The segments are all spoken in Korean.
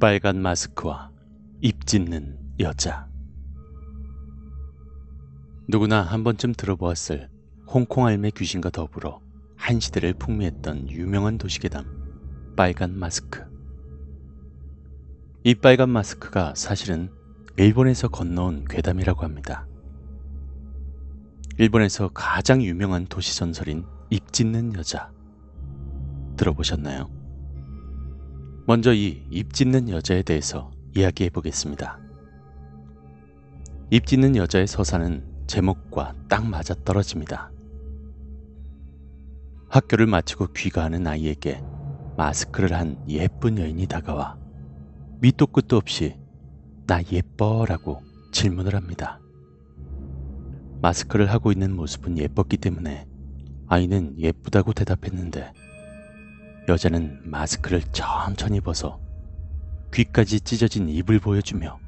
빨간 마스크와 입 찢는 여자. 누구나 한 번쯤 들어보았을 홍콩 알매 귀신과 더불어 한 시대를 풍미했던 유명한 도시괴담 빨간 마스크. 이 빨간 마스크가 사실은 일본에서 건너온 괴담이라고 합니다. 일본에서 가장 유명한 도시 전설인 입 찢는 여자. 들어보셨나요? 먼저 이입 찢는 여자에 대해서 이야기해 보겠습니다. 입 찢는 여자의 서사는 제목과 딱 맞아 떨어집니다. 학교를 마치고 귀가하는 아이에게 마스크를 한 예쁜 여인이 다가와 밑도 끝도 없이 나 예뻐라고 질문을 합니다. 마스크를 하고 있는 모습은 예뻤기 때문에 아이는 예쁘다고 대답했는데 여자는 마스크를 천천히 벗어 귀까지 찢어진 입을 보여주며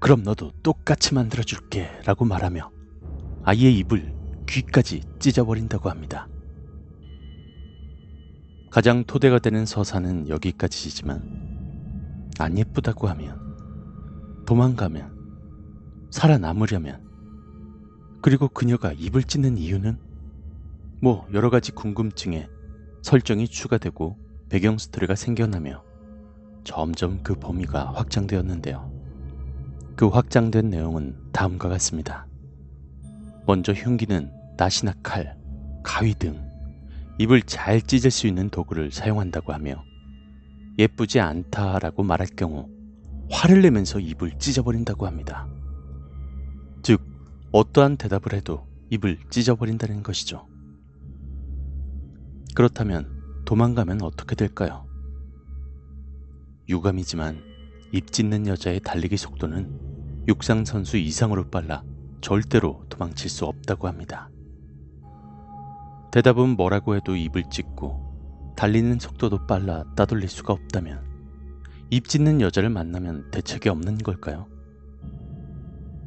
그럼 너도 똑같이 만들어줄게 라고 말하며 아이의 입을 귀까지 찢어버린다고 합니다. 가장 토대가 되는 서사는 여기까지지만 안 예쁘다고 하면 도망가면 살아남으려면 그리고 그녀가 입을 찢는 이유는 뭐 여러 가지 궁금증에 설정이 추가되고 배경 스토리가 생겨나며 점점 그 범위가 확장되었는데요. 그 확장된 내용은 다음과 같습니다. 먼저 흉기는 낫이나 칼, 가위 등 입을 잘 찢을 수 있는 도구를 사용한다고 하며 예쁘지 않다라고 말할 경우 화를 내면서 입을 찢어버린다고 합니다. 즉, 어떠한 대답을 해도 입을 찢어버린다는 것이죠. 그렇다면 도망가면 어떻게 될까요? 유감이지만 입 찢는 여자의 달리기 속도는 육상 선수 이상으로 빨라 절대로 도망칠 수 없다고 합니다. 대답은 뭐라고 해도 입을 찢고 달리는 속도도 빨라 따돌릴 수가 없다면 입 찢는 여자를 만나면 대책이 없는 걸까요?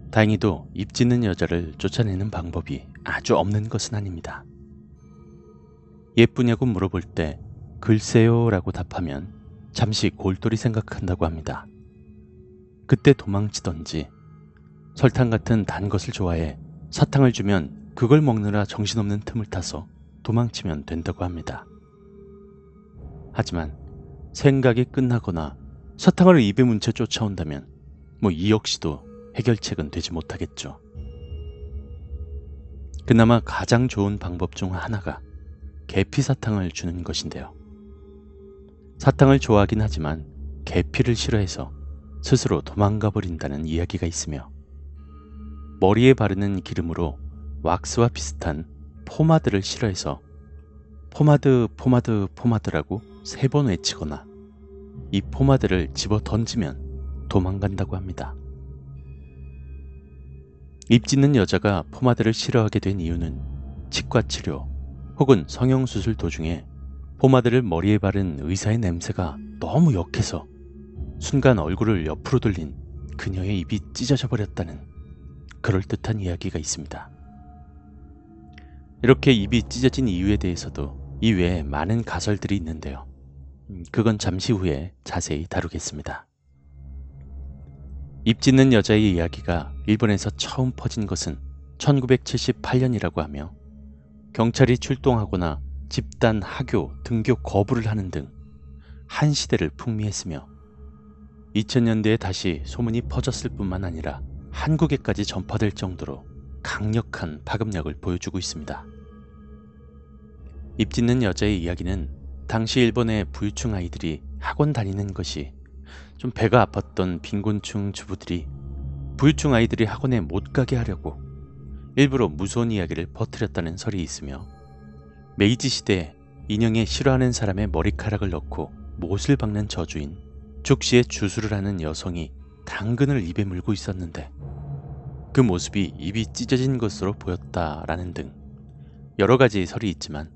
다행히도 입 찢는 여자를 쫓아내는 방법이 아주 없는 것은 아닙니다. 예쁘냐고 물어볼 때 글쎄요 라고 답하면 잠시 골똘히 생각한다고 합니다. 그때 도망치던지 설탕 같은 단 것을 좋아해 사탕을 주면 그걸 먹느라 정신없는 틈을 타서 도망치면 된다고 합니다. 하지만 생각이 끝나거나 사탕을 입에 문채 쫓아온다면 뭐 이 역시도 해결책은 되지 못하겠죠. 그나마 가장 좋은 방법 중 하나가 계피 사탕을 주는 것인데요. 사탕을 좋아하긴 하지만 계피를 싫어해서 스스로 도망가 버린다는 이야기가 있으며 머리에 바르는 기름으로 왁스와 비슷한 포마드를 싫어해서 포마드, 포마드, 포마드라고 세 번 외치거나 이 포마드를 집어 던지면 도망간다고 합니다. 입 찢는 여자가 포마드를 싫어하게 된 이유는 치과 치료 혹은 성형수술 도중에 포마드를 머리에 바른 의사의 냄새가 너무 역해서 순간 얼굴을 옆으로 돌린 그녀의 입이 찢어져 버렸다는 그럴듯한 이야기가 있습니다. 이렇게 입이 찢어진 이유에 대해서도 이외에 많은 가설들이 있는데요. 음, 그건 잠시 후에 자세히 다루겠습니다. 입 찢는 여자의 이야기가 일본에서 처음 퍼진 것은 1978년이라고 하며 경찰이 출동하거나 집단 하교, 등교 거부를 하는 등 한 시대를 풍미했으며 2000년대에 다시 소문이 퍼졌을 뿐만 아니라 한국에까지 전파될 정도로 강력한 파급력을 보여주고 있습니다. 입 찢는 여자의 이야기는 당시 일본의 부유층 아이들이 학원 다니는 것이 좀 배가 아팠던 빈곤층 주부들이 부유층 아이들이 학원에 못 가게 하려고 일부러 무서운 이야기를 퍼뜨렸다는 설이 있으며 메이지 시대 인형에 싫어하는 사람의 머리카락을 넣고 못을 박는 저주인 죽시에 주술을 하는 여성이 당근을 입에 물고 있었는데 그 모습이 입이 찢어진 것으로 보였다라는 등 여러 가지 설이 있지만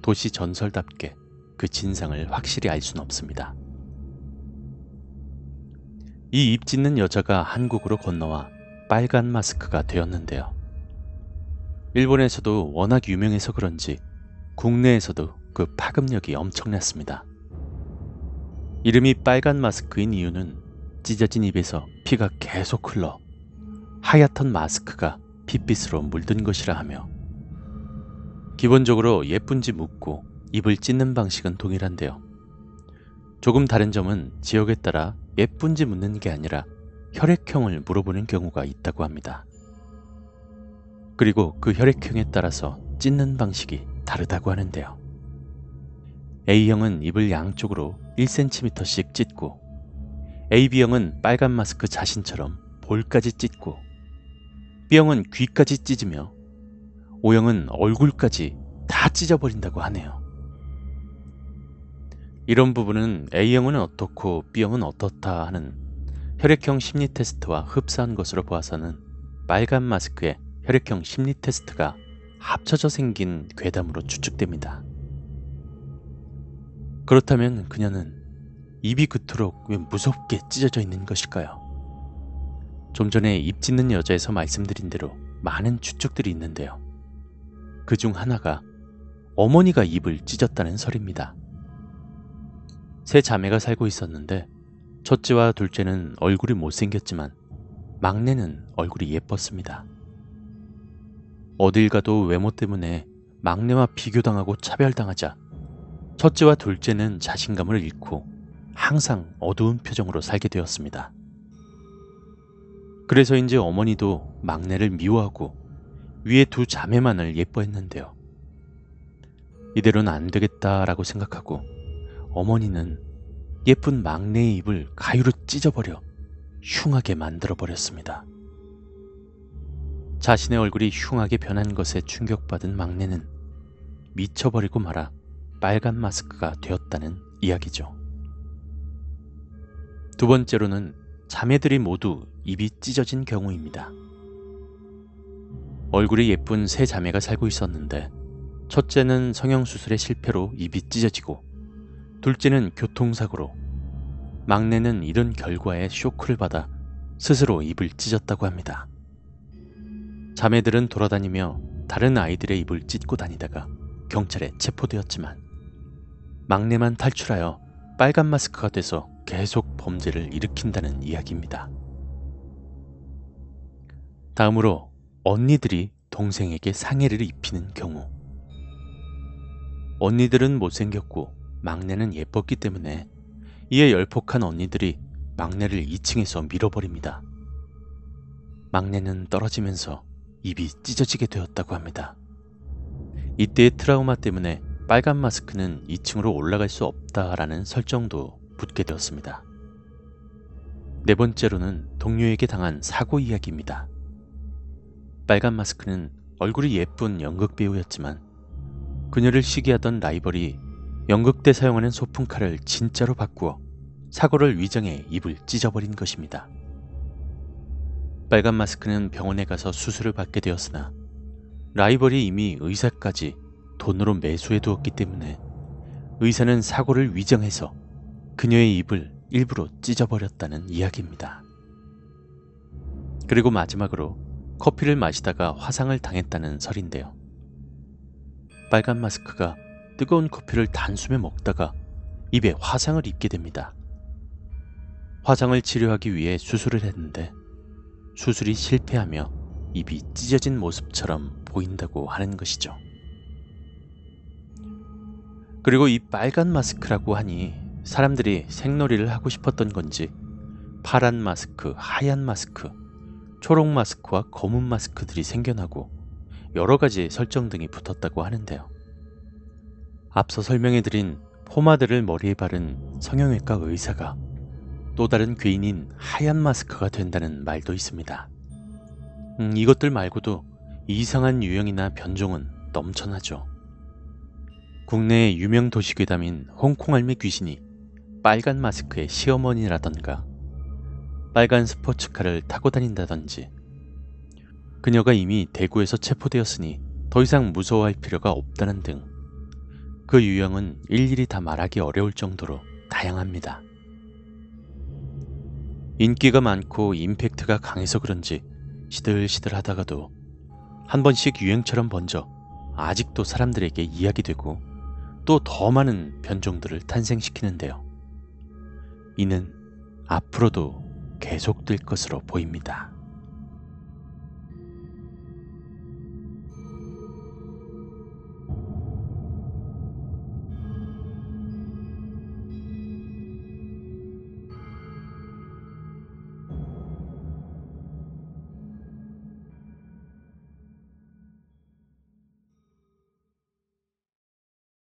도시 전설답게 그 진상을 확실히 알 수는 없습니다. 이 입 찢는 여자가 한국으로 건너와 빨간 마스크가 되었는데요. 일본에서도 워낙 유명해서 그런지 국내에서도 그 파급력이 엄청났습니다. 이름이 빨간 마스크인 이유는 찢어진 입에서 피가 계속 흘러 하얗던 마스크가 핏빛으로 물든 것이라 하며 기본적으로 예쁜지 묻고 입을 찢는 방식은 동일한데요. 조금 다른 점은 지역에 따라 예쁜지 묻는 게 아니라 혈액형을 물어보는 경우가 있다고 합니다. 그리고 그 혈액형에 따라서 찢는 방식이 다르다고 하는데요. A형은 입을 양쪽으로 1cm씩 찢고 AB형은 빨간 마스크 자신처럼 볼까지 찢고 B형은 귀까지 찢으며 O형은 얼굴까지 다 찢어버린다고 하네요. 이런 부분은 A형은 어떻고 B형은 어떻다 하는 혈액형 심리 테스트와 흡사한 것으로 보아서는 빨간 마스크의 혈액형 심리 테스트가 합쳐져 생긴 괴담으로 추측됩니다. 그렇다면 그녀는 입이 그토록 왜 무섭게 찢어져 있는 것일까요? 좀 전에 입 찢는 여자에서 말씀드린 대로 많은 추측들이 있는데요. 그 중 하나가 어머니가 입을 찢었다는 설입니다. 세 자매가 살고 있었는데 첫째와 둘째는 얼굴이 못생겼지만 막내는 얼굴이 예뻤습니다. 어딜 가도 외모 때문에 막내와 비교당하고 차별당하자 첫째와 둘째는 자신감을 잃고 항상 어두운 표정으로 살게 되었습니다. 그래서인지 어머니도 막내를 미워하고 위에 두 자매만을 예뻐했는데요. 이대로는 안 되겠다라고 생각하고 어머니는 예쁜 막내의 입을 가위로 찢어버려 흉하게 만들어버렸습니다. 자신의 얼굴이 흉하게 변한 것에 충격받은 막내는 미쳐버리고 말아 빨간 마스크가 되었다는 이야기죠. 두 번째로는 자매들이 모두 입이 찢어진 경우입니다. 얼굴이 예쁜 세 자매가 살고 있었는데 첫째는 성형수술의 실패로 입이 찢어지고 둘째는 교통사고로 막내는 이런 결과에 쇼크를 받아 스스로 입을 찢었다고 합니다. 자매들은 돌아다니며 다른 아이들의 입을 찢고 다니다가 경찰에 체포되었지만 막내만 탈출하여 빨간 마스크가 돼서 계속 범죄를 일으킨다는 이야기입니다. 다음으로 언니들이 동생에게 상해를 입히는 경우. 언니들은 못생겼고 막내는 예뻤기 때문에 이에 열폭한 언니들이 막내를 2층에서 밀어버립니다. 막내는 떨어지면서 입이 찢어지게 되었다고 합니다. 이때의 트라우마 때문에 빨간 마스크는 2층으로 올라갈 수 없다라는 설정도 붙게 되었습니다. 네 번째로는 동료에게 당한 사고 이야기입니다. 빨간 마스크는 얼굴이 예쁜 연극 배우였지만 그녀를 시기하던 라이벌이 연극 때 사용하는 소품칼을 진짜로 바꾸어 사고를 위장해 입을 찢어버린 것입니다. 빨간 마스크는 병원에 가서 수술을 받게 되었으나 라이벌이 이미 의사까지 돈으로 매수해 두었기 때문에 의사는 사고를 위장해서 그녀의 입을 일부러 찢어버렸다는 이야기입니다. 그리고 마지막으로 커피를 마시다가 화상을 당했다는 설인데요. 빨간 마스크가 뜨거운 커피를 단숨에 먹다가 입에 화상을 입게 됩니다. 화상을 치료하기 위해 수술을 했는데 수술이 실패하며 입이 찢어진 모습처럼 보인다고 하는 것이죠. 그리고 이 빨간 마스크라고 하니 사람들이 생놀이를 하고 싶었던 건지 파란 마스크, 하얀 마스크, 초록 마스크와 검은 마스크들이 생겨나고 여러 가지 설정 등이 붙었다고 하는데요. 앞서 설명해드린 포마드를 머리에 바른 성형외과 의사가 또 다른 괴인인 하얀 마스크가 된다는 말도 있습니다. 음, 이것들 말고도 이상한 유형이나 변종은 넘쳐나죠. 국내의 유명 도시 괴담인 홍콩 알매 귀신이 빨간 마스크의 시어머니라던가 빨간 스포츠카를 타고 다닌다든지 그녀가 이미 대구에서 체포되었으니 더 이상 무서워할 필요가 없다는 등 그 유형은 일일이 다 말하기 어려울 정도로 다양합니다. 인기가 많고 임팩트가 강해서 그런지 시들시들 하다가도 한 번씩 유행처럼 번져 아직도 사람들에게 이야기되고 또 더 많은 변종들을 탄생시키는데요. 이는 앞으로도 계속될 것으로 보입니다.